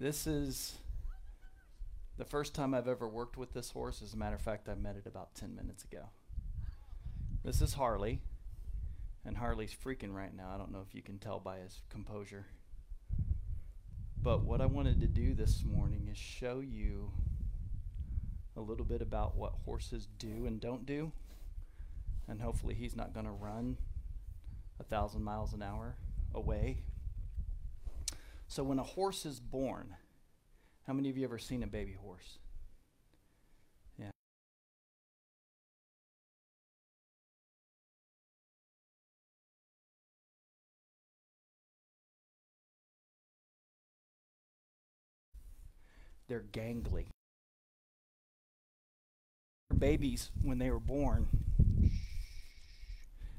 This is the first time I've ever worked with this horse. As a matter of fact, I met it about 10 minutes ago. This is Harley, and Harley's freaking right now. I don't know if you can tell by his composure. But what I wanted to do this morning is show you a little bit about what horses do and don't do. And hopefully, he's not going to run a thousand miles an hour away. So, when a horse is born, how many of you ever seen a baby horse? Yeah. They're gangly. Babies, when they were born,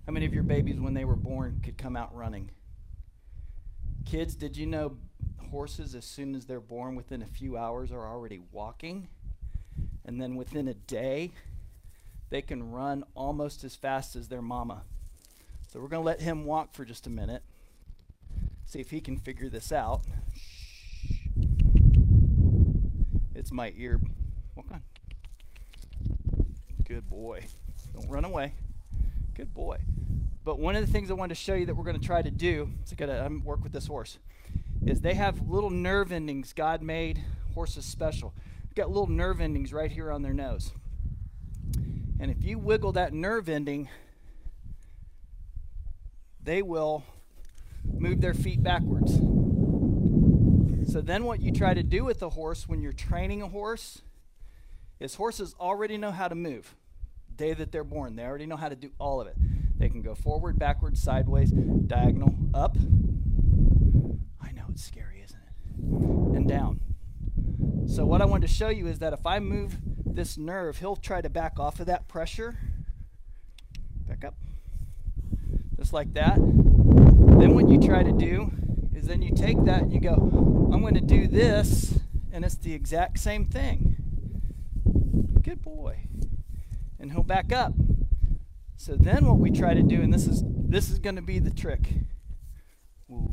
how many of your babies, when they were born, could come out running? Kids, did you know horses, as soon as they're born, within a few hours, are already walking? And then within a day, they can run almost as fast as their mama. So we're going to let him walk for just a minute, see if he can figure this out. It's my ear. Walk on. Good boy. Don't run away. Good boy. But one of the things I wanted to show you that we're going to try to do, so I got to work with this horse, is they have little nerve endings God made horses special. They've got little nerve endings right here on their nose. And if you wiggle that nerve ending, they will move their feet backwards. So then what you try to do with a horse when you're training a horse is horses already know how to move. Day that they're born, they already know how to do all of it. They can go forward, backwards, sideways, diagonal, up. I know it's scary, isn't it? And down. So what I wanted to show you is that if I move this nerve, he'll try to back off of that pressure. Back up. Just like that. Then what you try to do is then you take that and you go, I'm going to do this, and it's the exact same thing. Good boy. And he'll back up. So then what we try to do, and this is this is going to be the trick. Ooh.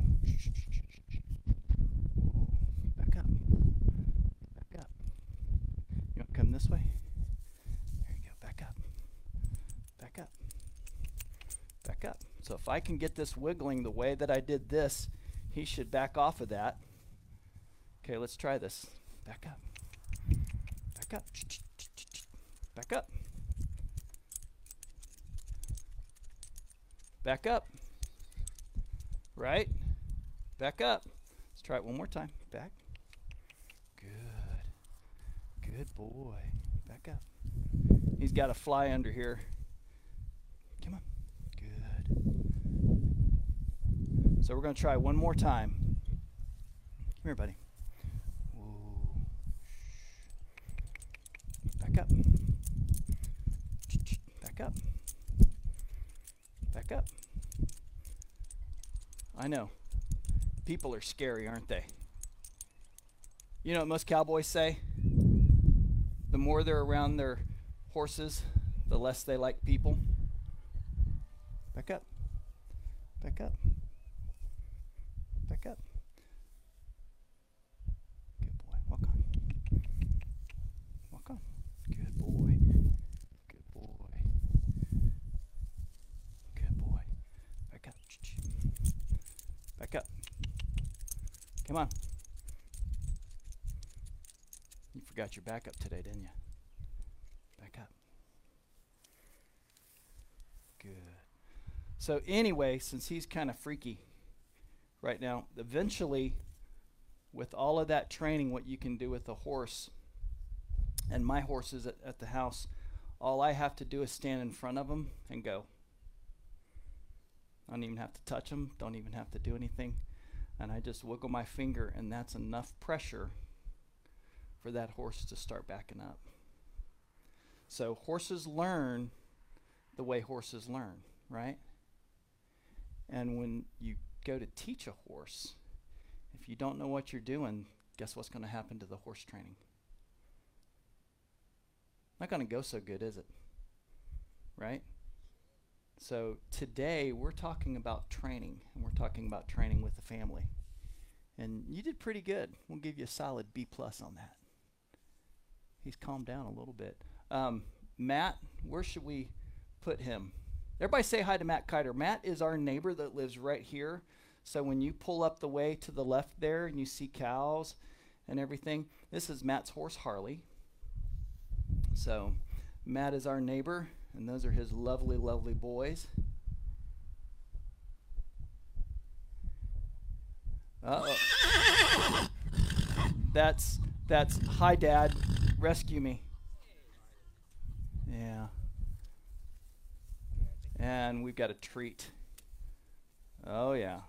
Back up. Back up. You want to come this way? There you go. Back up. Back up. Back up. So if I can get this wiggling the way that I did this, he should back off of that. Okay, let's try this. Back up. Back up. Back up. Back up. Right? Back up. Let's try it one more time. Back. Good. Good boy. Back up. He's got a fly under here. Come on. Good. So we're going to try one more time. Come here, buddy. Back up. Back up. Back up. I know. People are scary, aren't they? You know what most cowboys say? The more they're around their horses, the less they like people. Back up. Back up. Back up. Good boy. Walk on. Walk on. Good boy. Good boy. Good boy. Back up. Back up. Come on. Your backup today, didn't you? Back up. Good. So, anyway, since he's kind of freaky right now, eventually, with all of that training, what you can do with a horse, and my horses at, at the house, all I have to do is stand in front of them and go. I don't even have to touch them, don't even have to do anything. And I just wiggle my finger, and that's enough pressure for that horse to start backing up. So, horses learn the way horses learn, right? And when you go to teach a horse, if you don't know what you're doing, guess what's going to happen to the horse training? Not going to go so good, is it? Right? So today we're talking about training, and we're talking about training with the family. And you did pretty good. We'll give you a solid B plus on that. He's calmed down a little bit. Um, Matt, where should we put him? Everybody say hi to Matt Kiter. Matt is our neighbor that lives right here. So when you pull up the way to the left there and you see cows and everything, this is Matt's horse Harley. So Matt is our neighbor, and those are his lovely, lovely boys. Uh-oh. that's that's hi dad, rescue me. Yeah. And we've got a treat. Oh yeah.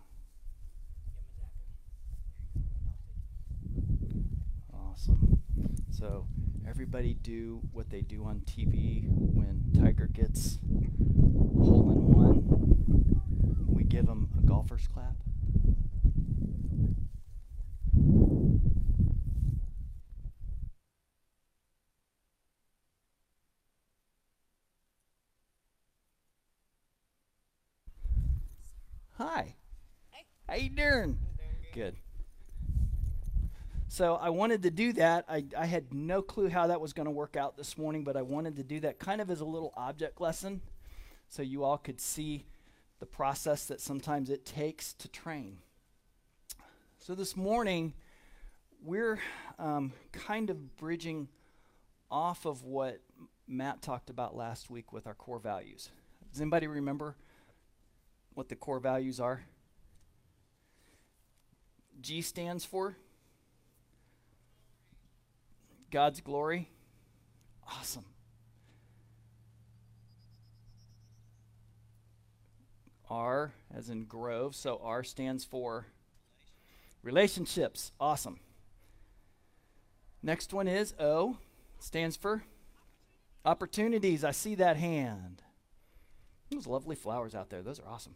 Awesome. So everybody do what they do on TV when Tiger gets hole in one. We give them a golfer's clap. Hi. Hey. How you doing? Good. So I wanted to do that. I, I had no clue how that was going to work out this morning, but I wanted to do that kind of as a little object lesson so you all could see the process that sometimes it takes to train. So this morning, we're um, kind of bridging off of what Matt talked about last week with our core values. Does anybody remember what the core values are? G stands for God's glory. Awesome. R as in grove, so R stands for relationships. Awesome. Next one is O, stands for opportunities. I see that hand. Those lovely flowers out there. Those are awesome.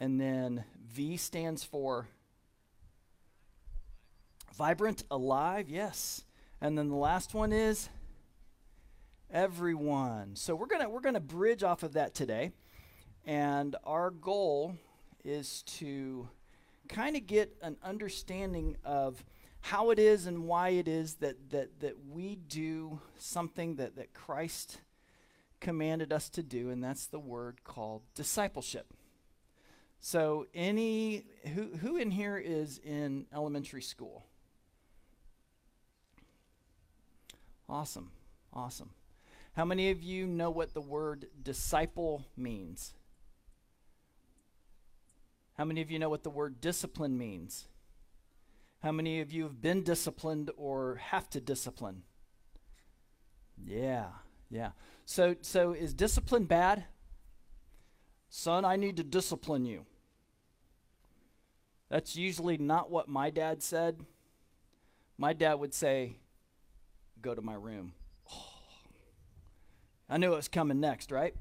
And then V stands for vibrant, alive. Yes. And then the last one is everyone. So we're to we're to bridge off of that today. And our goal is to kind of get an understanding of how it is and why it is that that that we do something that that Christ commanded us to do and that's the word called discipleship. So any who who in here is in elementary school? Awesome. Awesome. How many of you know what the word disciple means? How many of you know what the word discipline means? How many of you have been disciplined or have to discipline? Yeah, yeah. So so is discipline bad? Son, I need to discipline you. That's usually not what my dad said. My dad would say, Go to my room. Oh. I knew it was coming next, right?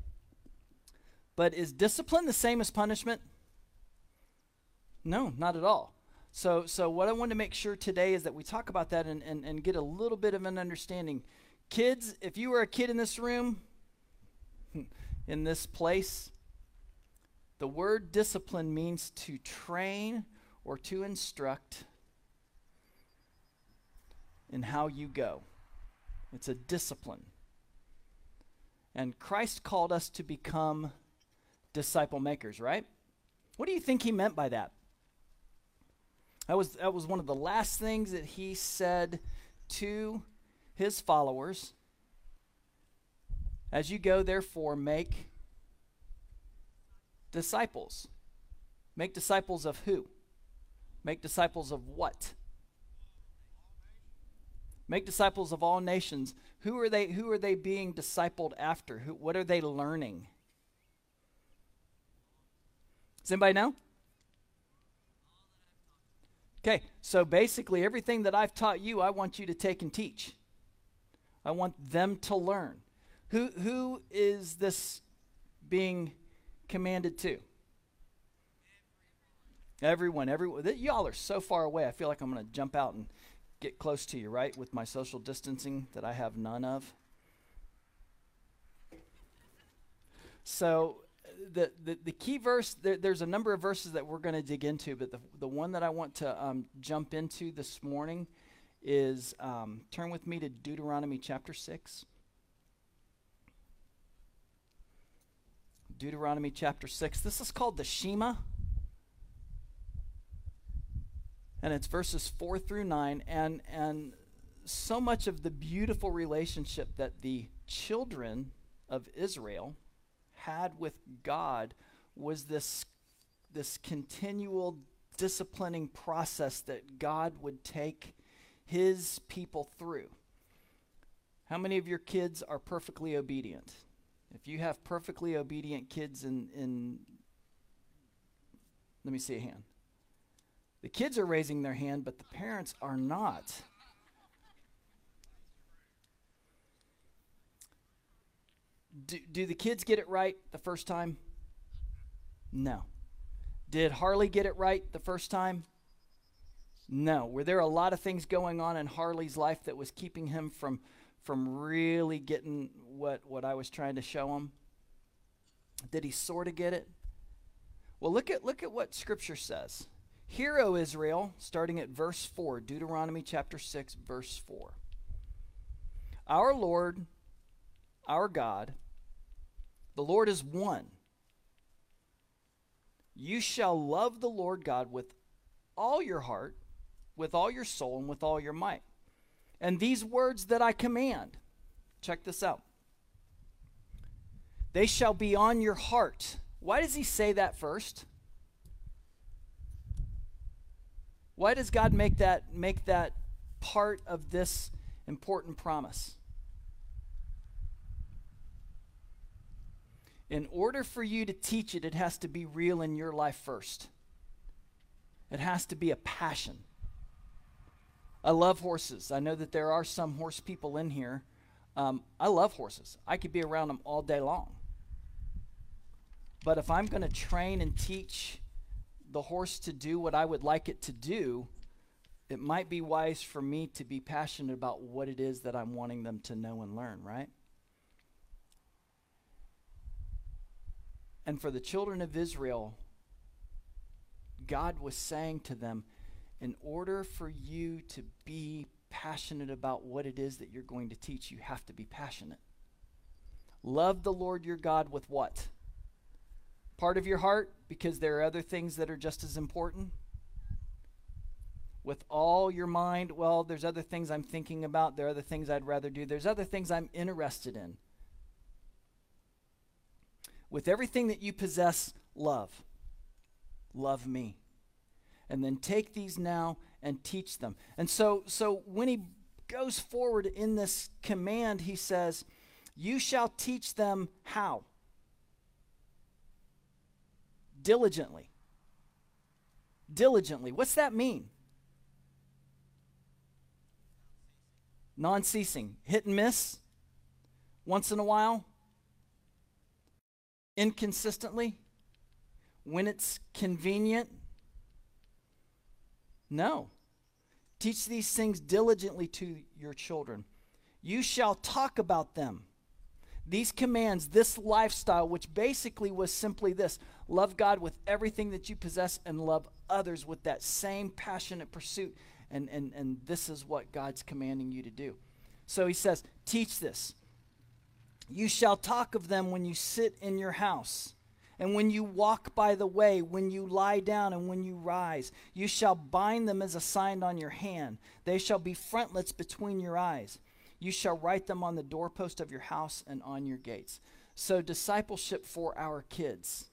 But is discipline the same as punishment? No, not at all. So, so what I want to make sure today is that we talk about that and, and, and get a little bit of an understanding. Kids, if you were a kid in this room, in this place, the word discipline means to train or to instruct in how you go. It's a discipline. And Christ called us to become disciple makers, right? What do you think he meant by that? That was, that was one of the last things that he said to his followers. As you go, therefore, make disciples. Make disciples of who? Make disciples of what? Make disciples of all nations. Who are they who are they being discipled after? Who, what are they learning? Does anybody know? Okay, so basically, everything that I've taught you, I want you to take and teach. I want them to learn. Who, who is this being commanded to? Everyone, everyone. Y'all are so far away. I feel like I'm going to jump out and get close to you, right? With my social distancing that I have none of. So, the, the, the key verse, there, there's a number of verses that we're going to dig into, but the, the one that I want to um, jump into this morning is um, turn with me to Deuteronomy chapter 6. Deuteronomy chapter 6. This is called the Shema. And it's verses 4 through 9. And, and so much of the beautiful relationship that the children of Israel had with God was this, this continual disciplining process that God would take his people through. How many of your kids are perfectly obedient? If you have perfectly obedient kids in, in let me see a hand. The kids are raising their hand, but the parents are not. Do, do the kids get it right the first time? No. Did Harley get it right the first time? No. Were there a lot of things going on in Harley's life that was keeping him from from really getting what what I was trying to show him? Did he sort of get it? Well, look at look at what scripture says. Hear, O Israel, starting at verse 4, Deuteronomy chapter 6, verse 4. Our Lord, our God, the Lord is one. You shall love the Lord God with all your heart, with all your soul, and with all your might. And these words that I command, check this out. They shall be on your heart. Why does he say that first? Why does God make that make that part of this important promise? In order for you to teach it, it has to be real in your life first. It has to be a passion. I love horses. I know that there are some horse people in here. Um, I love horses. I could be around them all day long. But if I'm going to train and teach the horse to do what I would like it to do, it might be wise for me to be passionate about what it is that I'm wanting them to know and learn, right? And for the children of Israel, God was saying to them, in order for you to be passionate about what it is that you're going to teach, you have to be passionate. Love the Lord your God with what? Part of your heart, because there are other things that are just as important. With all your mind, well, there's other things I'm thinking about. There are other things I'd rather do. There's other things I'm interested in. With everything that you possess, love. Love me and then take these now and teach them. And so, so when he goes forward in this command, he says, You shall teach them how? Diligently. Diligently. What's that mean? Non ceasing. Hit and miss? Once in a while? Inconsistently? When it's convenient? No. Teach these things diligently to your children. You shall talk about them. These commands, this lifestyle, which basically was simply this love God with everything that you possess and love others with that same passionate pursuit. And, and, and this is what God's commanding you to do. So he says, Teach this. You shall talk of them when you sit in your house and when you walk by the way, when you lie down, and when you rise, you shall bind them as a sign on your hand. They shall be frontlets between your eyes. You shall write them on the doorpost of your house and on your gates. So, discipleship for our kids.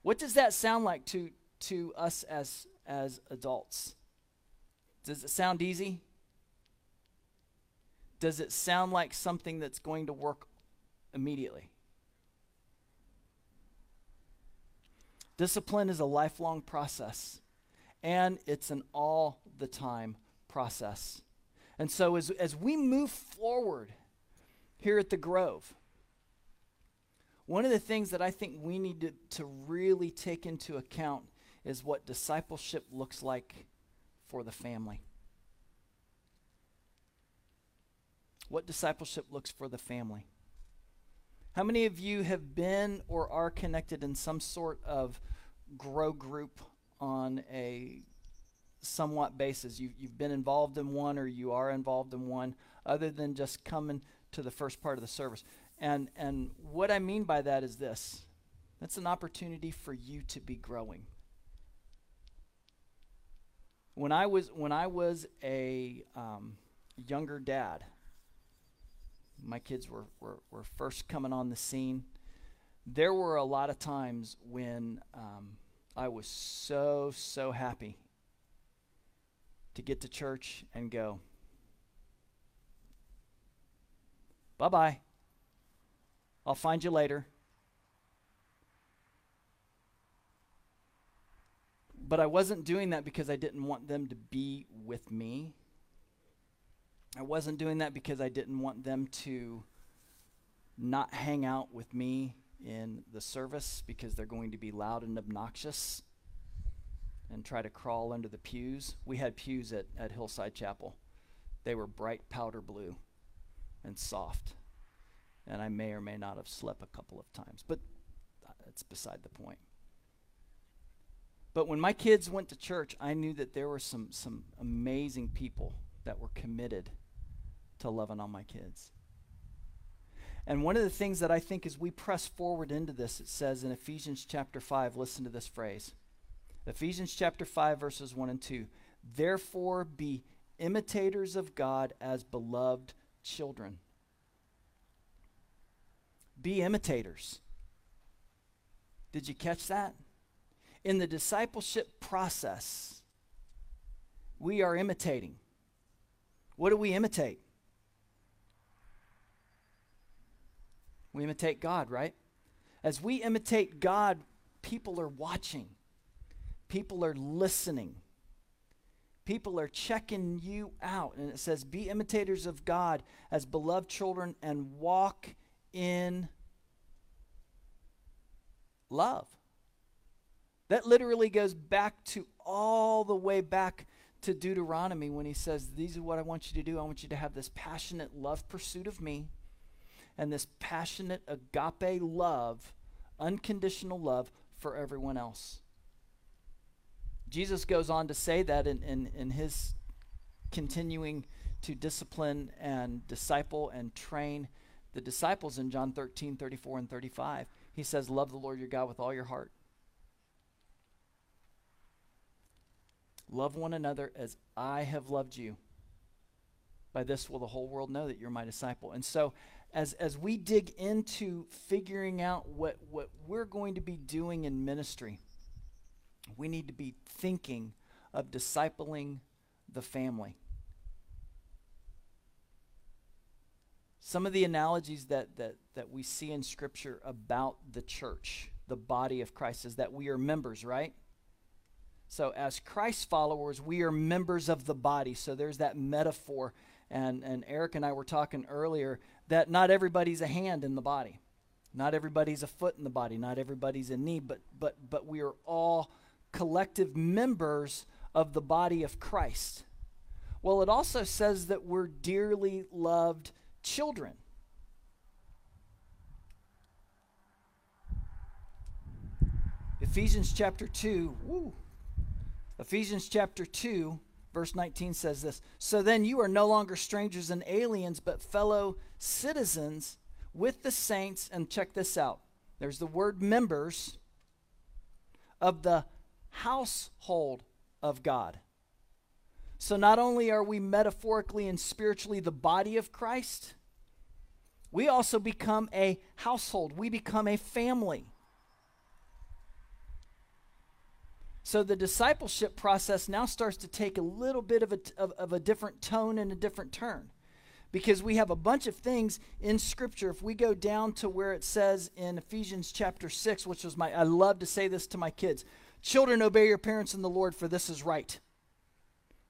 What does that sound like to, to us as, as adults? Does it sound easy? Does it sound like something that's going to work immediately? Discipline is a lifelong process, and it's an all the time process. And so, as, as we move forward here at the Grove, one of the things that I think we need to, to really take into account is what discipleship looks like for the family. What discipleship looks for the family. How many of you have been or are connected in some sort of grow group on a somewhat basis? You've, you've been involved in one or you are involved in one, other than just coming to the first part of the service. And, and what I mean by that is this that's an opportunity for you to be growing. When I was, when I was a um, younger dad, my kids were, were, were first coming on the scene, there were a lot of times when um, I was so, so happy to get to church and go, bye bye. I'll find you later. But I wasn't doing that because I didn't want them to be with me. I wasn't doing that because I didn't want them to not hang out with me in the service because they're going to be loud and obnoxious and try to crawl under the pews. We had pews at, at Hillside Chapel. They were bright powder blue and soft. And I may or may not have slept a couple of times, but that's beside the point. But when my kids went to church, I knew that there were some, some amazing people that were committed to loving on my kids. And one of the things that I think as we press forward into this, it says in Ephesians chapter 5, listen to this phrase. Ephesians chapter 5, verses 1 and 2. Therefore, be imitators of God as beloved children. Be imitators. Did you catch that? In the discipleship process, we are imitating. What do we imitate? We imitate God, right? As we imitate God, people are watching, people are listening, people are checking you out. And it says, Be imitators of God as beloved children and walk in love. That literally goes back to all the way back to Deuteronomy when he says, These are what I want you to do. I want you to have this passionate love pursuit of me and this passionate agape love, unconditional love for everyone else. Jesus goes on to say that in, in, in his continuing to discipline and disciple and train the disciples in John 13, 34, and 35. He says, Love the Lord your God with all your heart. Love one another as I have loved you. By this will the whole world know that you're my disciple. And so, as, as we dig into figuring out what, what we're going to be doing in ministry, we need to be thinking of discipling the family. Some of the analogies that, that, that we see in Scripture about the church, the body of Christ, is that we are members, right? So, as Christ followers, we are members of the body. So, there's that metaphor. And, and Eric and I were talking earlier that not everybody's a hand in the body. Not everybody's a foot in the body. Not everybody's a knee. But, but, but we are all collective members of the body of Christ. Well, it also says that we're dearly loved children. Ephesians chapter 2, woo, Ephesians chapter 2, verse 19 says this So then you are no longer strangers and aliens, but fellow citizens with the saints. And check this out there's the word members of the household of God. So not only are we metaphorically and spiritually the body of Christ, we also become a household, we become a family. So the discipleship process now starts to take a little bit of a, of, of a different tone and a different turn. Because we have a bunch of things in scripture. If we go down to where it says in ephesians chapter 6 which was my i love to say this to my kids children obey your parents in the lord for this is right.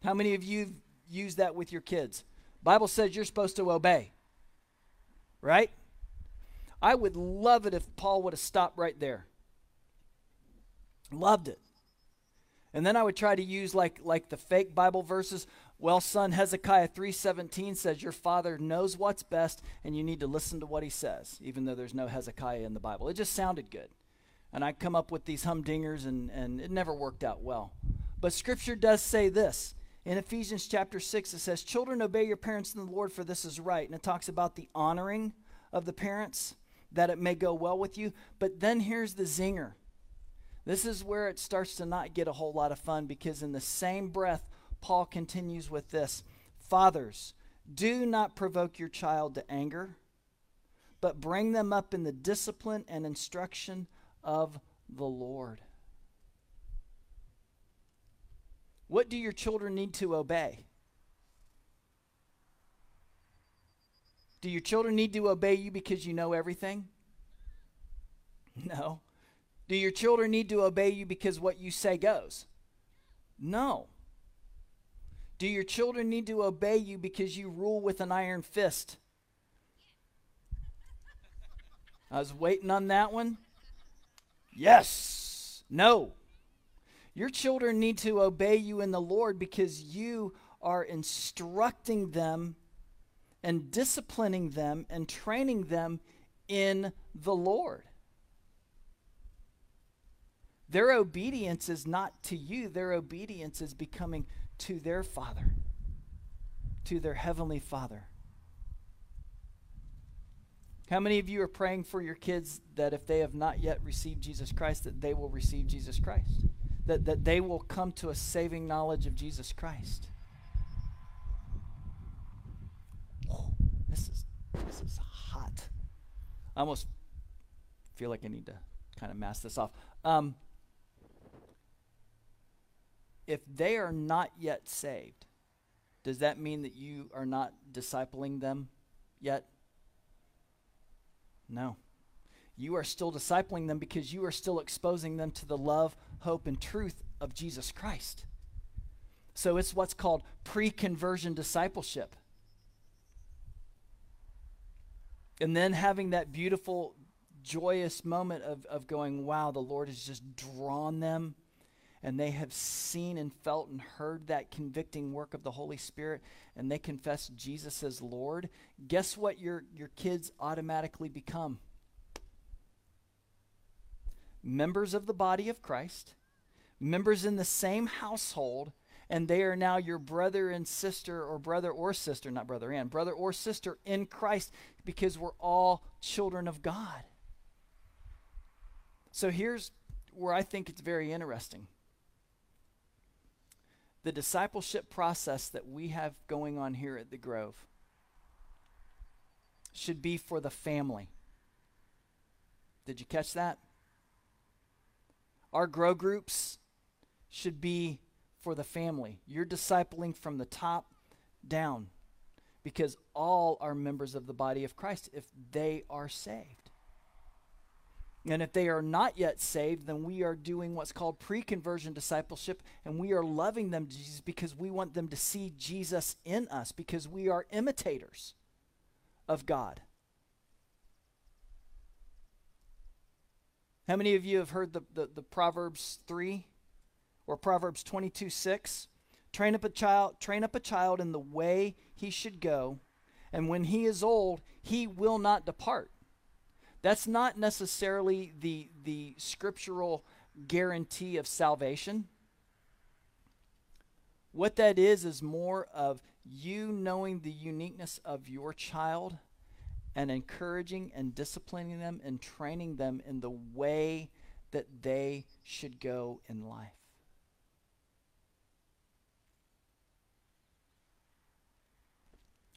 How many of you use that with your kids? Bible says you're supposed to obey right? I would love it if paul would have stopped right there. Loved it and then I would try to use like like the fake Bible verses. Well, son, Hezekiah 3:17 says your father knows what's best and you need to listen to what he says, even though there's no Hezekiah in the Bible. It just sounded good. And I come up with these humdingers and, and it never worked out well. But scripture does say this. In Ephesians chapter 6, it says, Children, obey your parents in the Lord, for this is right. And it talks about the honoring of the parents, that it may go well with you. But then here's the zinger. This is where it starts to not get a whole lot of fun because, in the same breath, Paul continues with this Fathers, do not provoke your child to anger, but bring them up in the discipline and instruction of the Lord. What do your children need to obey? Do your children need to obey you because you know everything? No. Do your children need to obey you because what you say goes? No. Do your children need to obey you because you rule with an iron fist? I was waiting on that one. Yes. No. Your children need to obey you in the Lord because you are instructing them and disciplining them and training them in the Lord. Their obedience is not to you, their obedience is becoming to their Father, to their Heavenly Father. How many of you are praying for your kids that if they have not yet received Jesus Christ, that they will receive Jesus Christ? That, that they will come to a saving knowledge of Jesus Christ? This is this is hot. I almost feel like I need to kind of mask this off. Um, if they are not yet saved, does that mean that you are not discipling them yet? No. You are still discipling them because you are still exposing them to the love, hope, and truth of Jesus Christ. So it's what's called pre conversion discipleship. And then having that beautiful, joyous moment of, of going, wow, the Lord has just drawn them and they have seen and felt and heard that convicting work of the Holy Spirit and they confess Jesus as Lord, guess what your, your kids automatically become? Members of the body of Christ, members in the same household, and they are now your brother and sister, or brother or sister, not brother and, brother or sister in Christ, because we're all children of God. So here's where I think it's very interesting the discipleship process that we have going on here at the Grove should be for the family. Did you catch that? Our grow groups should be for the family. You're discipling from the top down because all are members of the body of Christ if they are saved. And if they are not yet saved, then we are doing what's called pre conversion discipleship, and we are loving them Jesus because we want them to see Jesus in us, because we are imitators of God. How many of you have heard the, the, the Proverbs 3 or Proverbs 22 6? Train up a child, train up a child in the way he should go, and when he is old, he will not depart. That's not necessarily the, the scriptural guarantee of salvation. What that is, is more of you knowing the uniqueness of your child and encouraging and disciplining them and training them in the way that they should go in life.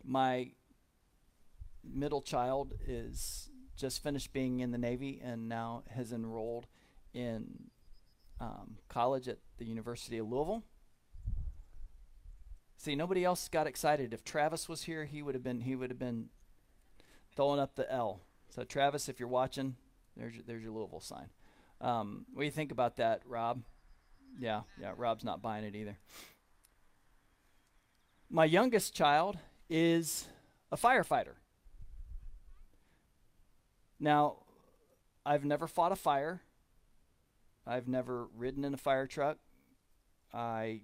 My middle child is just finished being in the Navy and now has enrolled in um, college at the University of Louisville. See, nobody else got excited. If Travis was here, he would have been he would have been throwing up the L. So Travis, if you're watching, there's your, there's your Louisville sign. Um, what do you think about that, Rob? Yeah, yeah. Rob's not buying it either. My youngest child is a firefighter. Now, I've never fought a fire. I've never ridden in a fire truck. I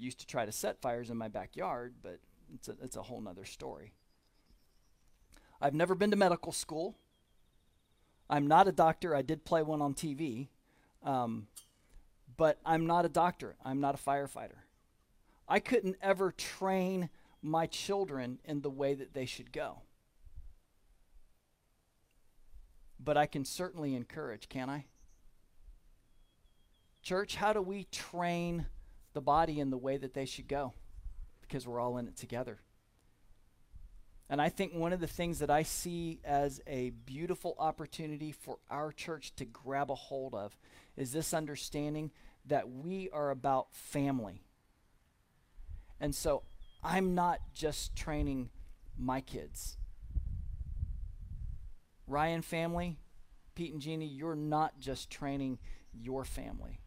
Used to try to set fires in my backyard, but it's a, it's a whole nother story. I've never been to medical school. I'm not a doctor. I did play one on TV. Um, but I'm not a doctor. I'm not a firefighter. I couldn't ever train my children in the way that they should go. But I can certainly encourage, can I? Church, how do we train the body in the way that they should go? Because we're all in it together. And I think one of the things that I see as a beautiful opportunity for our church to grab a hold of is this understanding that we are about family. And so I'm not just training my kids. Ryan family, Pete and Jeannie, you're not just training your family.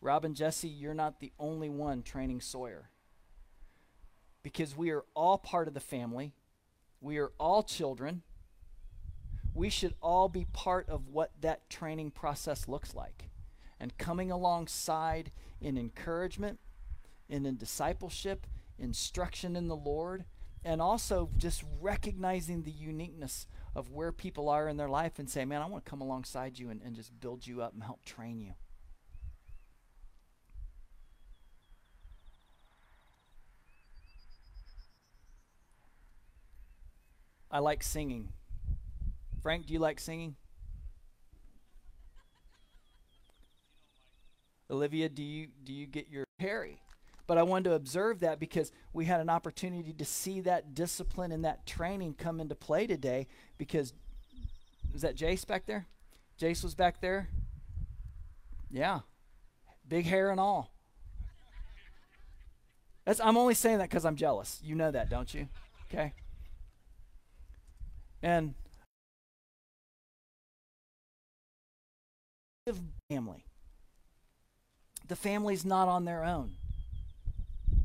Rob and Jesse, you're not the only one training Sawyer. Because we are all part of the family we are all children. We should all be part of what that training process looks like. And coming alongside in encouragement, and in discipleship, instruction in the Lord, and also just recognizing the uniqueness of where people are in their life and say, man, I want to come alongside you and, and just build you up and help train you. I like singing. Frank, do you like singing? Olivia, do you do you get your Harry? But I wanted to observe that because we had an opportunity to see that discipline and that training come into play today because is that Jace back there? Jace was back there? Yeah. Big hair and all. That's, I'm only saying that because I'm jealous. You know that, don't you? Okay. And family. The family's not on their own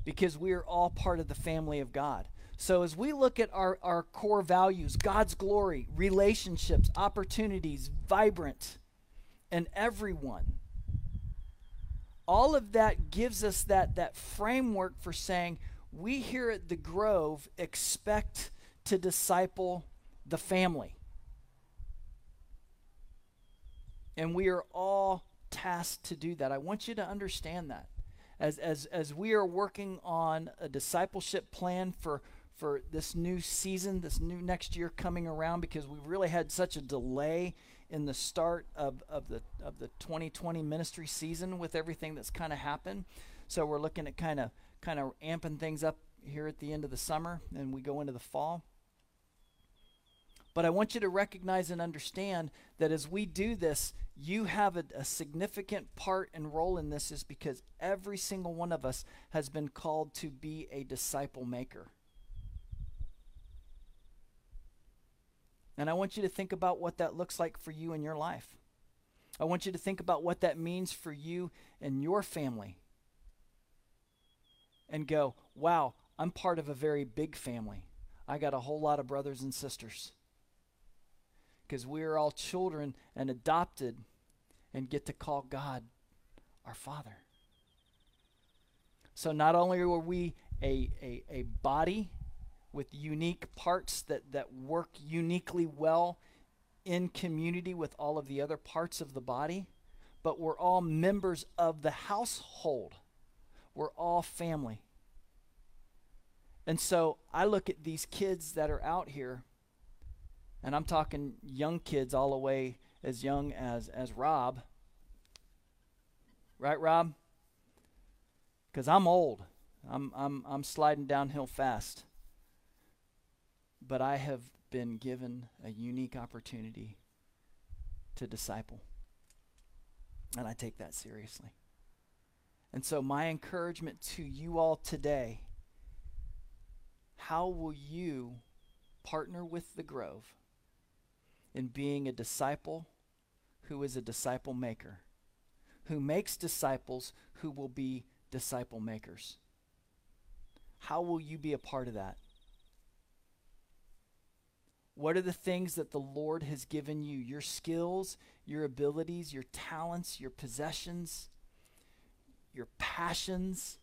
because we are all part of the family of God. So as we look at our, our core values, God's glory, relationships, opportunities, vibrant, and everyone, all of that gives us that, that framework for saying we here at the Grove expect to disciple the family. And we are all tasked to do that. I want you to understand that. As, as, as we are working on a discipleship plan for, for this new season, this new next year coming around, because we really had such a delay in the start of, of, the, of the 2020 ministry season with everything that's kind of happened. So we're looking at kind of kind of amping things up here at the end of the summer and we go into the fall. But I want you to recognize and understand that as we do this, you have a, a, significant part and role in this, is because every single one of us has been called to be a disciple maker. And I want you to think about what that looks like for you in your life. I want you to think about what that means for you and your family. And go, wow, I'm part of a very big family. I got a whole lot of brothers and sisters because we are all children and adopted and get to call God our Father. So not only are we a, a, a body with unique parts that, that work uniquely well in community with all of the other parts of the body, but we're all members of the household. We're all family. And so I look at these kids that are out here and I'm talking young kids all the way as young as as Rob. Right, Rob? Because I'm old. I'm I'm I'm sliding downhill fast. But I have been given a unique opportunity to disciple. And I take that seriously. And so my encouragement to you all today, how will you partner with the Grove? In being a disciple who is a disciple maker, who makes disciples who will be disciple makers. How will you be a part of that? What are the things that the Lord has given you? Your skills, your abilities, your talents, your possessions, your passions.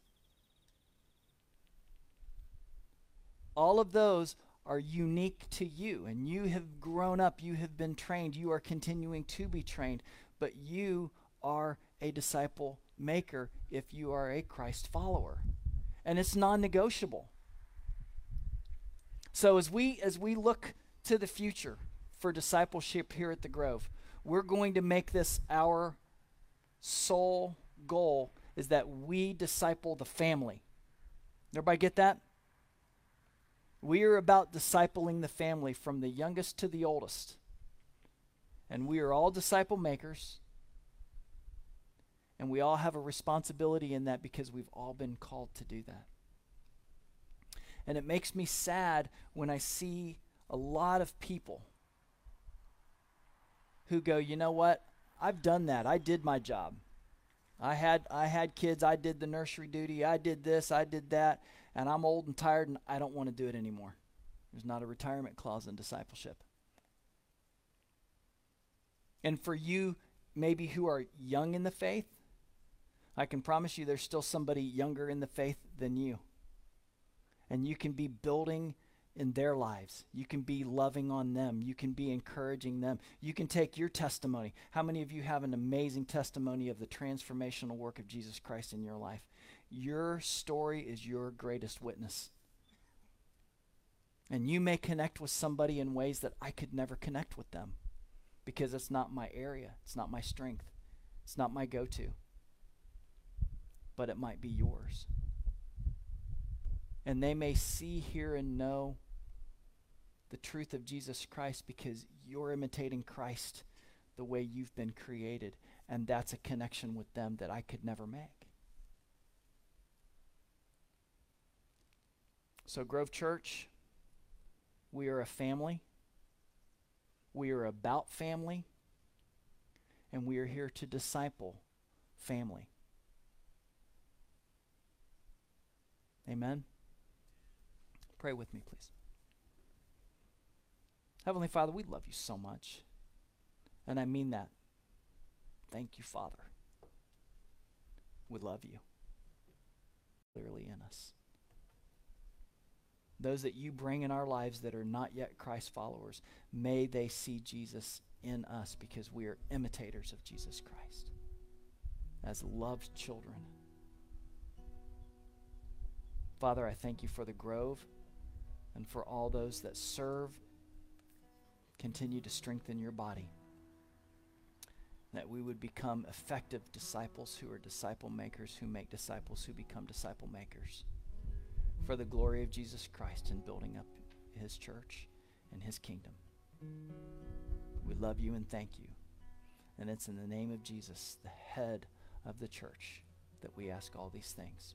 All of those are unique to you, and you have grown up, you have been trained, you are continuing to be trained, but you are a disciple maker if you are a Christ follower. And it's non-negotiable. So as we as we look to the future for discipleship here at the Grove, we're going to make this our sole goal is that we disciple the family. Everybody get that? We are about discipling the family from the youngest to the oldest. And we are all disciple makers. And we all have a responsibility in that because we've all been called to do that. And it makes me sad when I see a lot of people who go, you know what? I've done that. I did my job. I had I had kids. I did the nursery duty. I did this. I did that. And I'm old and tired, and I don't want to do it anymore. There's not a retirement clause in discipleship. And for you, maybe who are young in the faith, I can promise you there's still somebody younger in the faith than you. And you can be building in their lives. You can be loving on them. You can be encouraging them. You can take your testimony. How many of you have an amazing testimony of the transformational work of Jesus Christ in your life? Your story is your greatest witness. And you may connect with somebody in ways that I could never connect with them because it's not my area, it's not my strength, it's not my go to. But it might be yours. And they may see, hear, and know the truth of Jesus Christ because you're imitating Christ the way you've been created. And that's a connection with them that I could never make. So, Grove Church, we are a family. We are about family. And we are here to disciple family. Amen. Pray with me, please. Heavenly Father, we love you so much. And I mean that. Thank you, Father. We love you. Clearly in us. Those that you bring in our lives that are not yet Christ followers, may they see Jesus in us because we are imitators of Jesus Christ as loved children. Father, I thank you for the grove and for all those that serve, continue to strengthen your body. That we would become effective disciples who are disciple makers, who make disciples who become disciple makers. For the glory of Jesus Christ and building up his church and his kingdom. We love you and thank you. And it's in the name of Jesus, the head of the church, that we ask all these things.